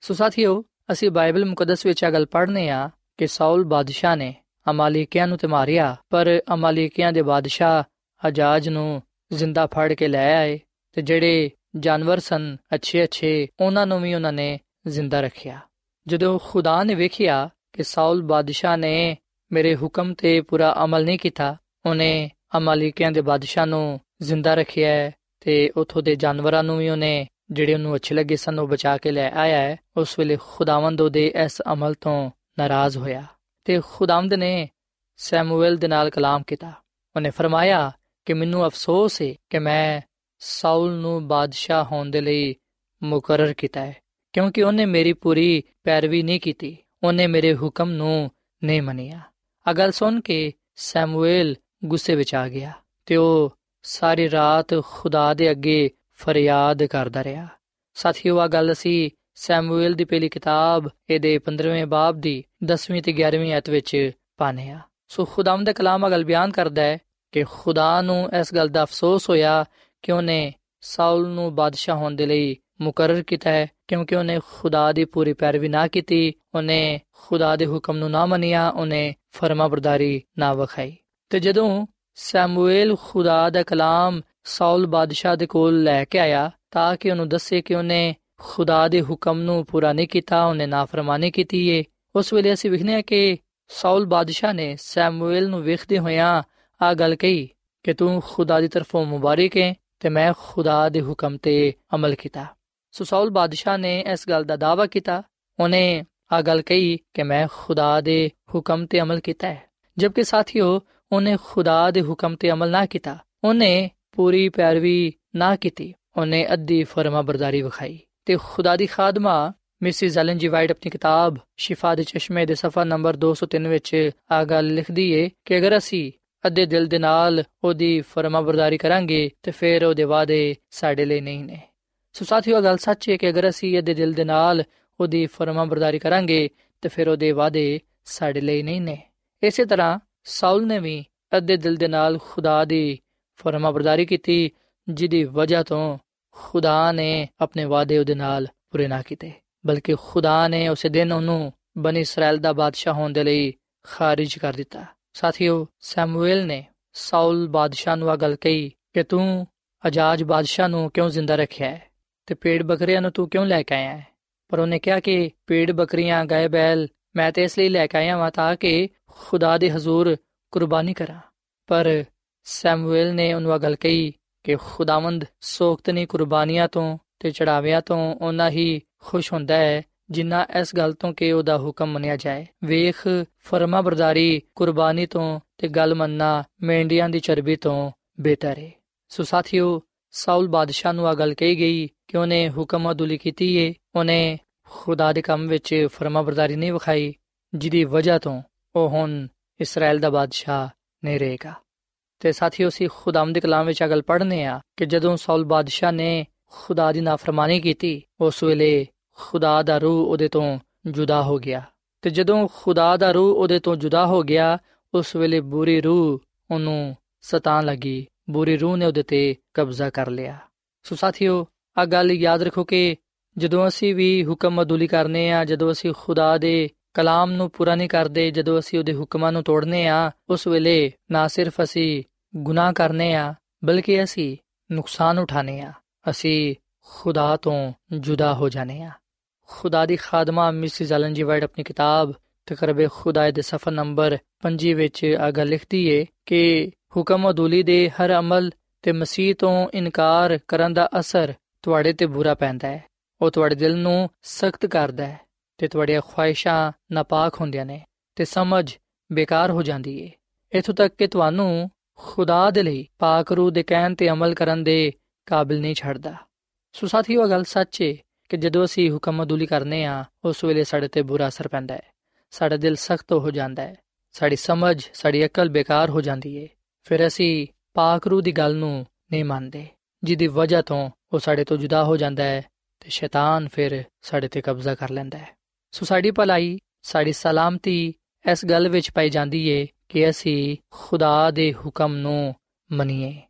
ਸੋ ਸਾਥੀਓ, ਅਸੀਂ ਬਾਈਬਲ ਮੁਕੱਦਸ ਵਿੱਚ ਇਹ ਗੱਲ ਪੜ੍ਹਨੇ ਆ ਕਿ ਸਾਊਲ ਬਾਦਸ਼ਾਹ ਨੇ ਅਮਾਲੀਕਿਆਂ ਨੂੰ ਤੇ ਮਾਰਿਆ, ਪਰ ਅਮਾਲੀਕਿਆਂ ਦੇ ਬਾਦਸ਼ਾਹ ਅਜਾਜ ਨੂੰ ਜ਼ਿੰਦਾ ਫੜ ਕੇ ਲੈ ਆਏ ਤੇ ਜਿਹੜੇ ਜਾਨਵਰ ਸਨ ਅੱਛੇ ਅੱਛੇ ਉਹਨਾਂ ਨੂੰ ਵੀ ਉਹਨਾਂ ਨੇ ਜ਼ਿੰਦਾ ਰੱਖਿਆ। ਜਦੋਂ ਖੁਦਾ ਨੇ ਵੇਖਿਆ ਕਿ ਸਾਊਲ ਬਾਦਸ਼ਾਹ ਨੇ ਮੇਰੇ ਹੁਕਮ ਤੇ ਪੂਰਾ ਅਮਲ ਨਹੀਂ ਕੀਤਾ, ਉਹਨੇ ਅਮਾਲੀਕਿਆਂ ਦੇ ਬਾਦਸ਼ਾਹ ਨੂੰ ਜ਼ਿੰਦਾ ਰੱਖਿਆ ਤੇ ਉਥੋਂ ਦੇ ਜਾਨਵਰਾਂ ਨੂੰ ਵੀ ਉਹਨੇ ਜਿਹੜੇ ਉਹਨੂੰ ਅੱਛੇ ਲੱਗੇ ਸਨ, ਉਹ ਬਚਾ ਕੇ ਲੈ ਆਇਆ ਹੈ। ਉਸ ਵੇਲੇ ਖੁਦਾਵੰਦ ਉਹਦੇ ਇਸ ਅਮਲ ਤੋਂ ਨਾਰਾਜ਼ ਹੋਇਆ ਤੇ ਖੁਦਾਵੰਦ ਨੇ ਸੈਮੂਅਲ ਦੇ ਨਾਲ ਕਲਾਮ ਕੀਤਾ। ਉਹਨੇ ਫਰਮਾਇਆ ਕਿ ਮੈਨੂੰ ਅਫਸੋਸ ਹੈ ਕਿ ਮੈਂ ਸਾਊਲ ਨੂੰ ਬਾਦਸ਼ਾਹ ਹੋਣ ਦੇ ਲਈ ਮੁਕਰਰ ਕੀਤਾ ਹੈ। ਕਿਉਂਕਿ ਉਹਨੇ ਮੇਰੀ ਪੂਰੀ ਪੈਰਵੀ ਨਹੀਂ ਕੀਤੀ। ਉਹਨੇ ਮੇਰੇ ਹੁਕਮ ਨੂੰ ਨਹੀਂ ਮੰਨਿਆ। ਅਗਲ ਸੁਣ ਕੇ ਸੈਮੂਅਲ ਗੁੱਸੇ ਵਿੱਚ ਆ ਗਿਆ ਤੇ ਉਹ ਸਾਰੀ ਰਾਤ ਖੁਦਾ ਦੇ ਅੱਗੇ ਫਰਿਆਦ ਕਰਦਾ ਰਿਹਾ। ਸਾਥੀਓ ਆ ਗੱਲ ਅਸੀਂ ਸੈਮੂਅਲ ਦੀ ਪਹਿਲੀ ਕਿਤਾਬ, ਇਹਦੇ 15ਵੇਂ ਬਾਬ ਦੀ 10ਵੀਂ ਤੇ 11ਵੀਂ ਆਇਤ ਵਿੱਚ ਪਾਨੇ ਆ ਸੋ ਖੁਦਾਮ ਦਾ ਕਲਾਮ ਅਗਲ ਬਿਆਨ ਕਰਦਾ ਹੈ ਕਿ ਖੁਦਾ ਨੂੰ ਇਸ ਗੱਲ ਦਾ ਅਫਸੋਸ ਹੋਇਆ ਕਿ ਉਹਨੇ ਸਾਊਲ ਨੂੰ ਬਾਦਸ਼ਾਹ ਹੋਣ ਦੇ ਲਈ ਮੁਕਰਰ ਕੀਤਾ ਹੈ। ਕਿਉਂਕਿ ਉਹਨੇ ਖੁਦਾ ਦੀ ਪੂਰੀ ਪੈਰਵੀ ਨਾ ਕੀਤੀ, ਉਹਨੇ ਖੁਦਾ ਦੇ ਹੁਕਮ ਨੂੰ ਨਾ ਮੰਨਿਆ, ਉਹਨੇ ਫਰਮਾਬਰਦਾਰੀ ਨਾ ਵਿਖਾਈ। ਤੇ ਜਦੋਂ ਸੈਮੂਅਲ ਖੁਦਾ ਦਾ ਕਲਾਮ ਸਾਊਲ ਬਾਦਸ਼ਾਹ ਦੇ ਕੋਲ ਲੈ ਕੇ ਆਇਆ, ਤਾਂ ਕਿ ਉਹਨੂੰ ਦੱਸੇ ਕਿ ਉਹਨੇ ਖੁਦਾ ਦੇ ਹੁਕਮ ਨੂੰ ਪੂਰਾ ਨਹੀਂ ਕੀਤਾ, ਉਹਨੇ ਨਾਫਰਮਾਨੀ ਕੀਤੀ ਏ। ਉਸ ਵੇਲੇ ਅਸੀਂ ਵਿਖਨੇ ਆ ਕਿ ਸਾਊਲ ਬਾਦਸ਼ਾਹ ਨੇ ਸੈਮੂਅਲ ਨੂੰ ਵੇਖਦੇ ਹੋਇਆਂ ਆ ਗੱਲ ਕਹੀ ਕਿ ਤੂੰ ਖੁਦਾ ਦੀ ਤਰਫੋਂ ਮੁਬਾਰਕ ਹੈ ਤੇ ਮੈਂ ਖੁਦਾ ਦੇ ਹੁਕਮ ਤੇ ਅਮਲ ਕੀਤਾ। ਸੋ ਸਾਊਲ ਬਾਦਸ਼ਾਹ ਨੇ ਇਸ ਗੱਲ ਦਾ ਦਾਵਾ ਕੀਤਾ। ਉਹਨੇ ਆ ਗੱਲ ਕਹੀ ਕਿ ਮੈਂ ਖੁਦਾ ਦੇ ਹੁਕਮ ਤੇ ਅਮਲ ਕੀਤਾ ਹੈ। ਜਦਕਿ ਸਾਥੀਓ, ਉਹਨੇ ਖੁਦਾ ਦੇ ਹੁਕਮ ਤੇ ਅਮਲ ਨਾ ਕੀਤਾ, ਉਹਨੇ ਪੂਰੀ ਪੈਰਵੀ ਨਾ ਕੀਤੀ। ਉਹਨੇ ਅੱਧੀ ਫਰਮਾ ਬਰਦਾਰੀ ਵਿਖਾਈ ਤੇ ਖੁਦਾ ਦੀ ਖਾਦਮਾ ਮਿਸਿਸ ਐਲਨ ਜੀ ਵਾਈਟ ਆਪਣੀ ਕਿਤਾਬ ਸ਼ਿਫਾ ਦੇ ਚਸ਼ਮੇ ਦੇ ਸਫਾ ਨੰਬਰ 203 ਵਿੱਚ ਆ ਗੱਲ ਲਿਖਦੀ ਏ ਕਿ ਅਗਰ ਅਸੀਂ ਅੱਧੇ ਦਿਲ ਦੇ ਨਾਲ ਉਹਦੀ ਫਰਮਾ ਬਰਦਾਰੀ ਕਰਾਂਗੇ, ਤੇ ਫਿਰ ਉਹਦੇ ਵਾਅਦੇ ਸਾਡੇ ਲਈ ਨਹੀਂ ਨੇ। ਸੋ ਸਾਥੀਓ ਗੱਲ ਸੱਚ ਹੈ ਕਿ ਅਗਰ ਅਸੀਂ ਅੱਧੇ ਦਿਲ ਦੇ ਨਾਲ ਉਹਦੀ ਫਰਮਾਬਰਦਾਰੀ ਕਰਾਂਗੇ, ਤੇ ਫਿਰ ਉਹਦੇ ਵਾਅਦੇ ਸਾਡੇ ਲਈ ਨਹੀਂ ਨੇ। ਇਸੇ ਤਰ੍ਹਾਂ ਸਾਊਲ ਨੇ ਵੀ ਅੱਧੇ ਦਿਲ ਦੇ ਨਾਲ ਖੁਦਾ ਦੀ ਫਰਮਾਬਰਦਾਰੀ ਕੀਤੀ, ਜਿਹਦੀ ਵਜ੍ਹਾ ਤੋਂ ਖੁਦਾ ਨੇ ਆਪਣੇ ਵਾਅਦੇ ਉਹਦੇ ਨਾਲ ਪੂਰੇ ਨਾ ਕੀਤੇ। ਬਲਕਿ ਖੁਦਾ ਨੇ ਉਸੇ ਦਿਨ ਉਹਨੂੰ ਬਨੀ ਇਸਰਾਇਲ ਦਾ ਬਾਦਸ਼ਾਹ ਹੋਣ ਦੇ ਲਈ ਖਾਰਿਜ ਕਰ ਦਿੱਤਾ। ਸਾਥੀਓ, ਸੈਮੂਅਲ ਨੇ ਸਾਊਲ ਬਾਦਸ਼ਾਹ ਨੂੰ ਆ ਗੱਲ ਕਹੀ ਕਿ ਤੂੰ ਅਜਾਜ ਬਾਦਸ਼ਾਹ ਨੂੰ ਕਿਉਂ ਜ਼ਿੰਦਾ ਰੱਖਿਆ ਹੈ? ਤੇ ਪੇੜ ਬੱਕਰੀਆਂ ਨੂੰ ਤੂੰ ਕਿਉਂ ਲੈ ਕੇ ਆਇਆ ਹੈ? ਪਰ ਉਹਨੇ ਕਿਹਾ ਕਿ ਪੇੜ ਬੱਕਰੀਆਂ, ਗਾਏ ਬੈਲ, ਮੈਂ ਤੇ ਇਸ ਲਈ ਲੈ ਕੇ ਆਇਆ ਹਾਂ ਤਾਂ ਕਿ ਖੁਦਾ ਦੇ ਹਜ਼ੂਰ ਕੁਰਬਾਨੀ ਕਰਾਂ। ਪਰ ਸੈਮੂਅਲ ਨੇ ਉਹਨੂੰ ਆ ਗੱਲ ਕਹੀ ਕਿ ਖੁਦਾਵੰਦ ਸੋਖਤਨੀ ਕੁਰਬਾਨੀਆਂ ਤੋਂ ਤੇ ਚੜਾਵਿਆਂ ਤੋਂ ਉਹਨਾਂ ਹੀ ਖੁਸ਼ ਹੁੰਦਾ ਹੈ ਜਿੰਨਾ ਇਸ ਗੱਲ ਤੋਂ ਕਿ ਉਹਦਾ ਹੁਕਮ ਮੰਨਿਆ ਜਾਏ। ਵੇਖ ਫਰਮਾ ਬਰਦਾਰੀ ਕੁਰਬਾਨੀ ਤੋਂ ਤੇ ਗੱਲ ਮੰਨਣਾ ਮੇਂਢੀਆਂ ਦੀ ਚਰਬੀ ਤੋਂ ਬਿਹਤਰ ਹੈ ਸੋ ਸਾਥੀਓ ਸਾਊਲ ਬਾਦਸ਼ਾਹ ਨੂੰ ਆ ਗੱਲ ਕਹੀ ਗਈ ਕਿ ਉਹਨੇ ਹੁਕਮ ਅਦੁਲੀ ਕੀਤੀ ਏ। ਉਹਨੇ ਖੁਦਾ ਦੇ ਕੰਮ ਵਿੱਚ ਫਰਮਾ ਬਰਦਾਰੀ ਨਹੀਂ ਵਿਖਾਈ, ਜਿਹਦੀ ਵਜ੍ਹਾ ਤੋਂ ਉਹ ਹੁਣ ਇਸਰਾਇਲ ਦਾ ਬਾਦਸ਼ਾਹ ਨਹੀਂ ਰਹੇਗਾ। ਤੇ ਸਾਥੀਓ, ਅਸੀਂ ਖੁਦਾਮ ਦੇ ਕਲਾਮ ਵਿੱਚ ਅਗਲ ਪੜ੍ਹਨੇ ਆ ਕਿ ਜਦੋਂ ਸਾਊਲ ਬਾਦਸ਼ਾਹ ਨੇ ਖੁਦਾ ਦੀ ਨਾਫਰਮਾਨੀ ਕੀਤੀ, ਉਸ ਵੇਲੇ ਖੁਦਾ ਦਾ ਰੂਹ ਉਹਦੇ ਤੋਂ ਜੁਦਾ ਹੋ ਗਿਆ। ਤੇ ਜਦੋਂ ਖੁਦਾ ਦਾ ਰੂਹ ਉਹਦੇ ਤੋਂ ਜੁਦਾ ਹੋ ਗਿਆ, ਉਸ ਵੇਲੇ ਬੁਰੀ ਰੂਹ ਉਹਨੂੰ ਸਤਾਨ ਲੱਗੀ। ਬੁਰੀ ਰੂਹ ਨੇ ਉਹਦੇ ਤੇ ਕਬਜ਼ਾ ਕਰ ਲਿਆ। ਸੋ ਸਾਥੀਓ ਆ ਗੱਲ ਯਾਦ ਰੱਖੋ ਕਿ ਜਦੋਂ ਅਸੀਂ ਵੀ ਹੁਕਮ ਅਦੁਲੀ ਕਰਨੇ ਆ, ਜਦੋਂ ਅਸੀਂ ਖੁਦਾ ਦੇ ਕਲਾਮ ਨੂੰ ਪੂਰਾ ਨਹੀਂ ਕਰਦੇ, ਜਦੋਂ ਅਸੀਂ ਉਹਦੇ ਹੁਕਮਾਂ ਨੂੰ ਤੋੜਨੇ ਆ, ਉਸ ਵੇਲੇ ਨਾ ਸਿਰਫ ਅਸੀਂ ਗੁਨਾਹ ਕਰਨੇ ਆ, ਬਲਕਿ ਅਸੀਂ ਨੁਕਸਾਨ ਉਠਾਣੇ ਆ, ਅਸੀਂ ਖੁਦਾ ਤੋਂ ਜੁਦਾ ਹੋ ਜਾਣੇ ਆ। ਖੁਦਾ ਦੀ ਖਾਦਮਾ ਮਿਸਿਸ ਐਲਨ ਜੀ ਵਾਈਟ ਆਪਣੀ ਕਿਤਾਬ ਤਕਰਬੇ ਖੁਦਾ ਦੇ ਸਫਾ ਨੰਬਰ 5 ਵਿੱਚ ਆਗਾ ਲਿਖਦੀ ਏ ਕਿ ਹੁਕਮ ਅਦੂਲੀ ਦੇ ਹਰ ਅਮਲ ਤੇ ਮਸੀਹ ਤੋਂ ਇਨਕਾਰ ਕਰਨ ਦਾ ਅਸਰ ਤੁਹਾਡੇ ਤੇ ਬੁਰਾ ਪੈਂਦਾ ਹੈ। ਉਹ ਤੁਹਾਡੇ ਦਿਲ ਨੂੰ ਸਖਤ ਕਰਦਾ ਹੈ ਤੇ ਤੁਹਾਡੀਆਂ ਖੁਆਇਸ਼ਾਂ ਨਾਪਾਕ ਹੁੰਦੀਆਂ ਨੇ ਤੇ ਸਮਝ ਬੇਕਾਰ ਹੋ ਜਾਂਦੀ ਏ। ਇਥੋਂ ਤੱਕ ਕਿ ਤੁਹਾਨੂੰ ਖੁਦਾ ਦੇ ਲਈ ਪਾਕ ਰੂਹ ਦੇ ਕਹਿਣ ਤੇ ਅਮਲ ਕਰਨ ਦੇ ਕਾਬਿਲ ਨਹੀਂ ਛੱਡਦਾ। ਸੋ ਸਾਥੀਓ ਗੱਲ ਸੱਚ ਏ ਕਿ ਜਦੋਂ ਅਸੀਂ ਹੁਕਮ ਅਦੂਲੀ ਕਰਨੇ ਆ, ਉਸ ਵੇਲੇ ਸਾਡੇ ਤੇ ਬੁਰਾ ਅਸਰ ਪੈਂਦਾ ਹੈ। ਸਾਡਾ ਦਿਲ ਸਖਤ ਹੋ ਜਾਂਦਾ ਹੈ। ਸਾਡੀ ਸਮਝ, ਸਾਡੀ ਅਕਲ ਬੇਕਾਰ ਹੋ ਜਾਂਦੀ ਏ। ਫਿਰ ਅਸੀਂ ਪਾਕ ਰੂਹ ਦੀ ਗੱਲ ਨੂੰ ਨਹੀਂ ਮੰਨਦੇ, ਜਿਹਦੀ ਵਜ੍ਹਾ ਤੋਂ ਉਹ ਸਾਡੇ ਤੋਂ ਜੁਦਾ ਹੋ ਜਾਂਦਾ ਹੈ ਤੇ ਸ਼ੈਤਾਨ ਫਿਰ ਸਾਡੇ ਤੇ ਕਬਜ਼ਾ ਕਰ ਲੈਂਦਾ ਹੈ। ਸੋ ਸਾਡੀ ਭਲਾਈ, ਸਾਡੀ ਸਲਾਮਤੀ ਇਸ ਗੱਲ ਵਿੱਚ ਪਾਈ ਜਾਂਦੀ ਏ ਕਿ ਅਸੀਂ ਖੁਦਾ ਦੇ ਹੁਕਮ ਨੂੰ ਮੰਨੀਏ।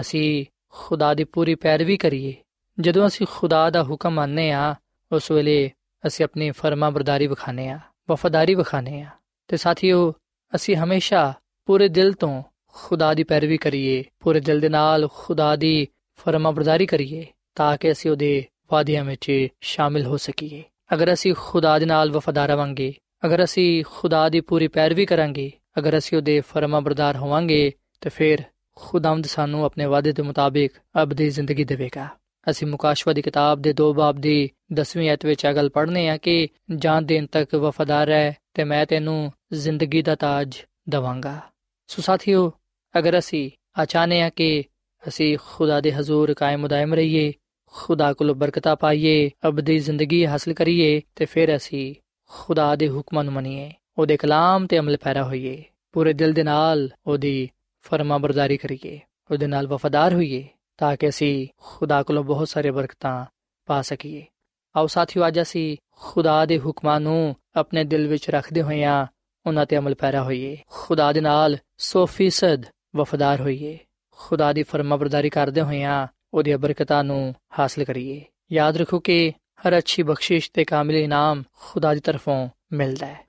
ਅਸੀਂ ਖੁਦਾ ਦੀ ਪੂਰੀ ਪੈਰਵੀ ਕਰੀਏ। ਜਦੋਂ ਅਸੀਂ ਖੁਦਾ ਦਾ ਹੁਕਮ ਮੰਨਨੇ ਆ ਉਸ ਵੇਲੇ ਅਸੀਂ ਆਪਣੀ ਫਰਮਾ ਬਰਦਾਰੀ ਵਿਖਾਣੇ ਆ ਵਫਾਦਾਰੀ ਵਿਖਾਣੇ ਆ ਤੇ ਸਾਥੀਓ, ਅਸੀਂ ਹਮੇਸ਼ਾ ਪੂਰੇ ਦਿਲ ਤੋਂ ਖੁਦਾ ਦੀ ਪੈਰਵੀ ਕਰੀਏ ਪੂਰੇ ਦਿਲ ਦੇ ਨਾਲ ਖੁਦਾ ਦੀ ਫਰਮਾ ਬਰਦਾਰੀ ਕਰੀਏ, ਤਾਂ ਕਿ ਅਸੀਂ ਉਹਦੇ ਵਾਅਦਿਆਂ ਵਿੱਚ ਸ਼ਾਮਿਲ ਹੋ ਸਕੀਏ। ਅਗਰ ਅਸੀਂ ਖੁਦਾ ਦੇ ਨਾਲ ਵਫਾਦਾਰ ਰਵਾਂਗੇ ਅਗਰ ਅਸੀਂ ਖੁਦਾ ਦੀ ਪੂਰੀ ਪੈਰਵੀ ਕਰਾਂਗੇ, ਅਗਰ ਅਸੀਂ ਉਹਦੇ ਫਰਮਾ ਬਰਦਾਰ ਹੋਵਾਂਗੇ, ਤੇ ਫਿਰ ਖੁਦਾਵੰਦ ਸਾਨੂੰ ਆਪਣੇ ਵਾਅਦੇ ਦੇ ਮੁਤਾਬਿਕ ਅਬਦੀ ਜ਼ਿੰਦਗੀ ਦੇਵੇਗਾ। ਅਸੀਂ ਮੁਕਾਸ਼ਵਾ ਦੀ ਕਿਤਾਬ ਦੇ ਦੋ ਬਾਬ ਦੀ 10ਵੀਂ ਅਧ ਵਿੱਚ ਅਗਲ ਪੜ੍ਹਨੇ ਆ ਕਿ ਜਾਨ ਦੇਣ ਤੱਕ ਵਫਾਦਾਰ ਹੈ ਤੇ ਮੈਂ ਤੈਨੂੰ ਜ਼ਿੰਦਗੀ ਦਾ ਤਾਜ ਦਵਾਂਗਾ। ਸੋ ਸਾਥੀਓ ਅਗਰ ਅਸੀਂ ਅਚਾਨੇ ਆ ਕਿ ਅਸੀਂ ਖੁਦਾ ਦੇ ਹਜ਼ੂਰ ਕਾਇਮ ਦائم ਰਹੀਏ, ਖੁਦਾ ਕੋਲ ਬਰਕਤਾਂ ਪਾਈਏ, ਅਬਦੀ ਜ਼ਿੰਦਗੀ ਹਾਸਲ ਕਰੀਏ, ਤੇ ਫਿਰ ਅਸੀਂ ਖੁਦਾ ਦੇ ਹੁਕਮਾਂ ਨੂੰ ਮੰਨੀਏ, ਉਹਦੇ ਕਲਾਮ ਤੇ ਅਮਲ ਪੈਰਾ ਹੋਈਏ, ਪੂਰੇ ਦਿਲ ਦੇ ਨਾਲ ਉਹਦੀ ਫਰਮਾਬਰਦਾਰੀ ਕਰੀਏ, ਉਹਦੇ ਨਾਲ ਵਫادار ਹੋਈਏ, ਤਾਂ ਕਿ ਅਸੀਂ ਖੁਦਾ ਕੋਲੋਂ ਬਹੁਤ ਸਾਰੇ ਬਰਕਤਾਂ ਪਾ ਸਕੀਏ। ਆਓ ਸਾਥੀਓ, ਅੱਜ ਅਸੀਂ ਖੁਦਾ ਦੇ ਹੁਕਮਾਂ ਨੂੰ ਆਪਣੇ ਦਿਲ ਵਿੱਚ ਰੱਖਦੇ ਹੋਏ ਆ, ਉਹਨਾਂ ਤੇ ਅਮਲ ਪੈਰਾ ਹੋਈਏ। ਖੁਦਾ ਦੇ ਨਾਲ 100% ਵਫਾਦਾਰ ਹੋਈਏ। ਖੁਦਾ ਦੀ ਫਰਮਾਬਰਦਾਰੀ ਕਰਦੇ ਹੋਇਆਂ ਉਹਦੀ ਬਰਕਤਾਂ ਨੂੰ ਹਾਸਲ ਕਰੀਏ। ਯਾਦ ਰੱਖੋ ਕਿ ਹਰ ਅੱਛੀ ਬਖਸ਼ਿਸ਼ ਤੇ ਕਾਮਿਲ ਇਨਾਮ ਖੁਦਾ ਦੀ ਤਰਫੋਂ ਮਿਲਦਾ ਹੈ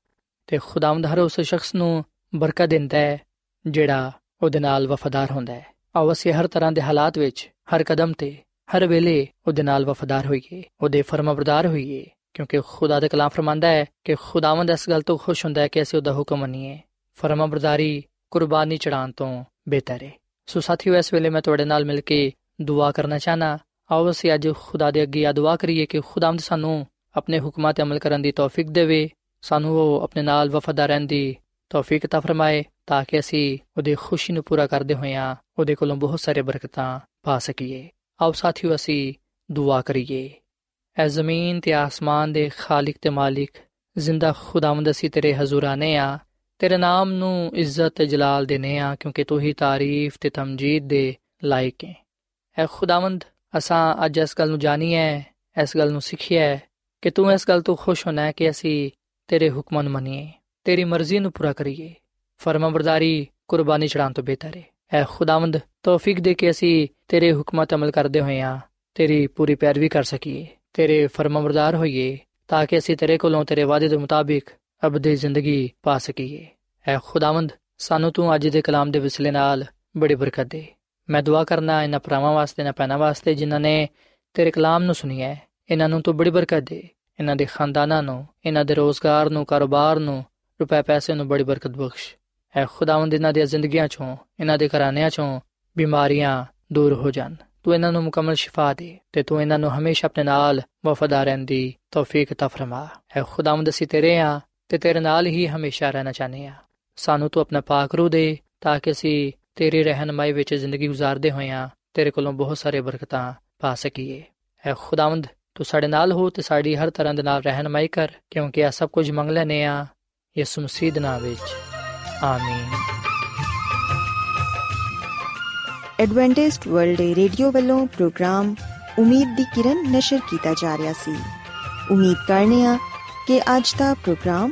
ਤੇ ਖੁਦਾਵੰਦ ਹਰ ਉਸ ਸ਼ਖਸ ਨੂੰ ਬਰਕਤ ਦਿੰਦਾ ਹੈ ਜਿਹੜਾ ਉਹਦੇ ਨਾਲ ਵਫਾਦਾਰ ਹੁੰਦਾ ਹੈ। ਆਓ ਅਸੀਂ ਹਰ ਤਰ੍ਹਾਂ ਦੇ ਹਾਲਾਤ ਵਿੱਚ, ਹਰ ਕਦਮ ਤੇ, ਹਰ ਵੇਲੇ ਉਹਦੇ ਨਾਲ ਵਫਾਦਾਰ ਹੋਈਏ, ਉਹਦੇ ਫਰਮਾਬਰਦਾਰ ਹੋਈਏ, ਕਿਉਂਕਿ ਖੁਦਾ ਦਾ ਕਲਾਮ ਫਰਮਾਂਦਾ ਹੈ ਕਿ ਖੁਦਾਵੰਦ ਇਸ ਗੱਲ ਤੋਂ ਖੁਸ਼ ਹੁੰਦਾ ਹੈ ਕਿ ਅਸੀਂ ਉਹਦਾ ਹੁਕਮ ਮੰਨੀਏ। ਫਰਮਾਬਰਦਾਰੀ ਕੁਰਬਾਨੀ ਚੜਾਉਣ ਤੋਂ ਬਿਹਤਰ ਹੈ ਸੋ ਸਾਥੀਓ ਇਸ ਵੇਲੇ ਮੈਂ ਤੁਹਾਡੇ ਨਾਲ ਮਿਲ ਕੇ ਦੁਆ ਕਰਨਾ ਚਾਹਨਾ ਆਓ ਅਸੀਂ ਅੱਜ ਖੁਦਾ ਦੇ ਅੱਗੇ ਆ ਦੁਆ ਕਰੀਏ ਕਿ ਖੁਦਾਵੰਦ ਸਾਨੂੰ ਆਪਣੇ ਹੁਕਮਾਂ ਤੇ ਅਮਲ ਕਰਨ ਦੀ ਤੌਫੀਕ ਦੇਵੇ ਸਾਨੂੰ ਉਹ ਆਪਣੇ ਨਾਲ ਵਫਾਦਾਰ ਰਹਿਣ ਦੀ ਤੌਫੀਕ ਤਾ ਫਰਮਾਏ ਤਾਂ ਕਿ ਅਸੀਂ ਉਹਦੀ ਖੁਸ਼ੀ ਨੂੰ ਪੂਰਾ ਕਰਦੇ ਹੋਇਆਂ ਉਹਦੇ ਕੋਲੋਂ ਬਹੁਤ ਸਾਰੇ ਬਰਕਤਾਂ ਪਾ ਸਕੀਏ ਆਓ ਸਾਥੀਓ ਅਸੀਂ ਦੁਆ ਕਰੀਏ ਐ ਜ਼ਮੀਨ ਤੇ ਆਸਮਾਨ ਦੇ ਖਾਲਕ ਤੇ ਮਾਲਿਕ ਜ਼ਿੰਦਾ ਖੁਦਾਵੰਦ ਅਸੀਂ ਤੇਰੇ ਹਜ਼ੂਰ ਆਨੇ ਆ ਤੇਰੇ ਨਾਮ ਨੂੰ ਇੱਜ਼ਤ ਤੇ ਜਲਾਲ ਦੇਨੇ ਆ, ਕਿਉਂਕਿ ਤੂੰ ਹੀ ਤਾਰੀਫ ਤੇ ਤਮਜੀਦ ਦੇ ਲਾਇਕ ਹੈ ਐ ਖੁਦਾਵੰਦ, ਅਸਾਂ ਅੱਜ ਇਸ ਗੱਲ ਨੂੰ ਜਾਣੀ ਹੈ ਇਸ ਗੱਲ ਨੂੰ ਸਿੱਖਿਆ ਹੈ ਕਿ ਤੂੰ ਇਸ ਗੱਲ ਤੋਂ ਖੁਸ਼ ਹੋਣਾ ਹੈ ਕਿ ਅਸੀਂ ਤੇਰੇ ਹੁਕਮਾਂ ਨੂੰ ਮੰਨੀਏ, ਤੇਰੀ ਮਰਜ਼ੀ ਨੂੰ ਪੂਰਾ ਕਰੀਏ। ਫਰਮਾਬਰਦਾਰੀ ਕੁਰਬਾਨੀ ਚੜਾਉਣ ਤੋਂ ਬਿਹਤਰ ਹੈ ਐ ਖੁਦਾਵੰਦ, ਤੌਫੀਕ ਦੇ ਕੇ ਅਸੀਂ ਤੇਰੇ ਹੁਕਮਾਂ ਤੇ ਅਮਲ ਕਰਦੇ ਹੋਏ ਆ, ਤੇਰੀ ਪੂਰੀ ਪੈਰਵੀ ਕਰ ਸਕੀਏ, ਤੇਰੇ ਫਰਮਾਬਰਦਾਰ ਹੋਈਏ, ਤਾਂ ਕਿ ਅਸੀਂ ਤੇਰੇ ਕੋਲੋਂ ਤੇਰੇ ਵਾਅਦੇ ਦੇ ਮੁਤਾਬਿਕ ਅਬਦੀ ਜ਼ਿੰਦਗੀ ਪਾ ਸਕੀਏ। ਐ ਖੁਦਾਵੰਦ, ਸਾਨੂੰ ਤੂੰ ਅੱਜ ਦੇ ਕਲਾਮ ਦੇ ਵਿਸਲੇ ਨਾਲ ਬੜੀ ਬਰਕਤ ਦੇ। ਮੈਂ ਦੁਆ ਕਰਨਾ ਇਹਨਾਂ ਭਰਾਵਾਂ ਵਾਸਤੇ ਨਾ ਪੈਣਾ ਵਾਸਤੇ ਜਿਨ੍ਹਾਂ ਨੇ ਤੇਰੇ ਕਲਾਮ ਨੂੰ ਸੁਣਿਆ ਹੈ ਇਹਨਾਂ ਨੂੰ ਤੂੰ ਬੜੀ ਬਰਕਤ ਦੇ। ਇਹਨਾਂ ਦੇ ਖਾਨਦਾਨਾਂ ਨੂੰ ਇਹਨਾਂ ਦੇ ਰੋਜ਼ਗਾਰ ਨੂੰ, ਕਾਰੋਬਾਰ ਨੂੰ, ਰੁਪਏ ਪੈਸੇ ਨੂੰ ਬੜੀ ਬਰਕਤ ਬਖਸ਼। ਐ ਖੁਦਾਵੰਦ ਇਹਨਾਂ ਦੀਆਂ ਜ਼ਿੰਦਗੀਆਂ ਚੋਂ ਇਹਨਾਂ ਦੇ ਘਰਾਣਿਆਂ ਚੋਂ ਬਿਮਾਰੀਆਂ ਦੂਰ ਹੋ ਜਾਣ। ਤੂੰ ਇਹਨਾਂ ਨੂੰ ਮੁਕੰਮਲ ਸ਼ਿਫਾ ਦੇ ਤੇ ਤੂੰ ਇਹਨਾਂ ਨੂੰ ਹਮੇਸ਼ਾ ਆਪਣੇ ਨਾਲ ਵਫਾਦਾਰ ਰਹਿਣ ਦੀ ਤੌਫੀਕ ਤਾ ਫਰਮਾ। ਐ ਖੁਦਾਵੰਦ, ਅਸੀਂ ਤੇਰੇ ਆ। ਤੇ ਤੇਰੇ ਨਾਲ ਹੀ ਹਮੇਸ਼ਾ ਰਹਿਣਾ ਚਾਹੁੰਦੇ ਆ ਸਾਨੂੰ ਤੂੰ ਆਪਣਾ ਪਾਕ ਰੂ ਦੇ ਤਾਂ ਕਿ ਅਸੀਂ ਤੇਰੀ ਰਹਿਨਮਾਈ ਵਿੱਚ ਜ਼ਿੰਦਗੀ گزارਦੇ ਹੋਈਆਂ ਤੇਰੇ ਕੋਲੋਂ ਬਹੁਤ ਸਾਰੇ ਬਰਕਤਾਂ ਪਾ ਸਕੀਏ। اے ਖੁਦਾਵੰਦ, ਤੂੰ ਸਾਡੇ ਨਾਲ ਹੋ ਤੇ ਸਾਡੀ ਹਰ ਤਰ੍ਹਾਂ ਦੇ ਨਾਲ ਰਹਿਨਮਾਈ ਕਰ, ਕਿਉਂਕਿ ਇਹ ਸਭ ਕੁਝ ਮੰਗ ਲੈਨੇ ਆ ਯਿਸੂ ਮਸੀਹ ਦੇ ਨਾਮ ਵਿੱਚ। ਆਮੀਨ। ਐਡਵੈਂਟਿਸਟ ਵਰਲਡ ਰੇਡੀਓ ਵੱਲੋਂ ਪ੍ਰੋਗਰਾਮ ਉਮੀਦ ਦੀ ਕਿਰਨ ਨਿਸ਼ਰ ਕੀਤਾ ਜਾ ਰਿਹਾ ਸੀ। ਉਮੀਦ ਕਰਨੇ ਆ ਕਿ ਅੱਜ ਦਾ ਪ੍ਰੋਗਰਾਮ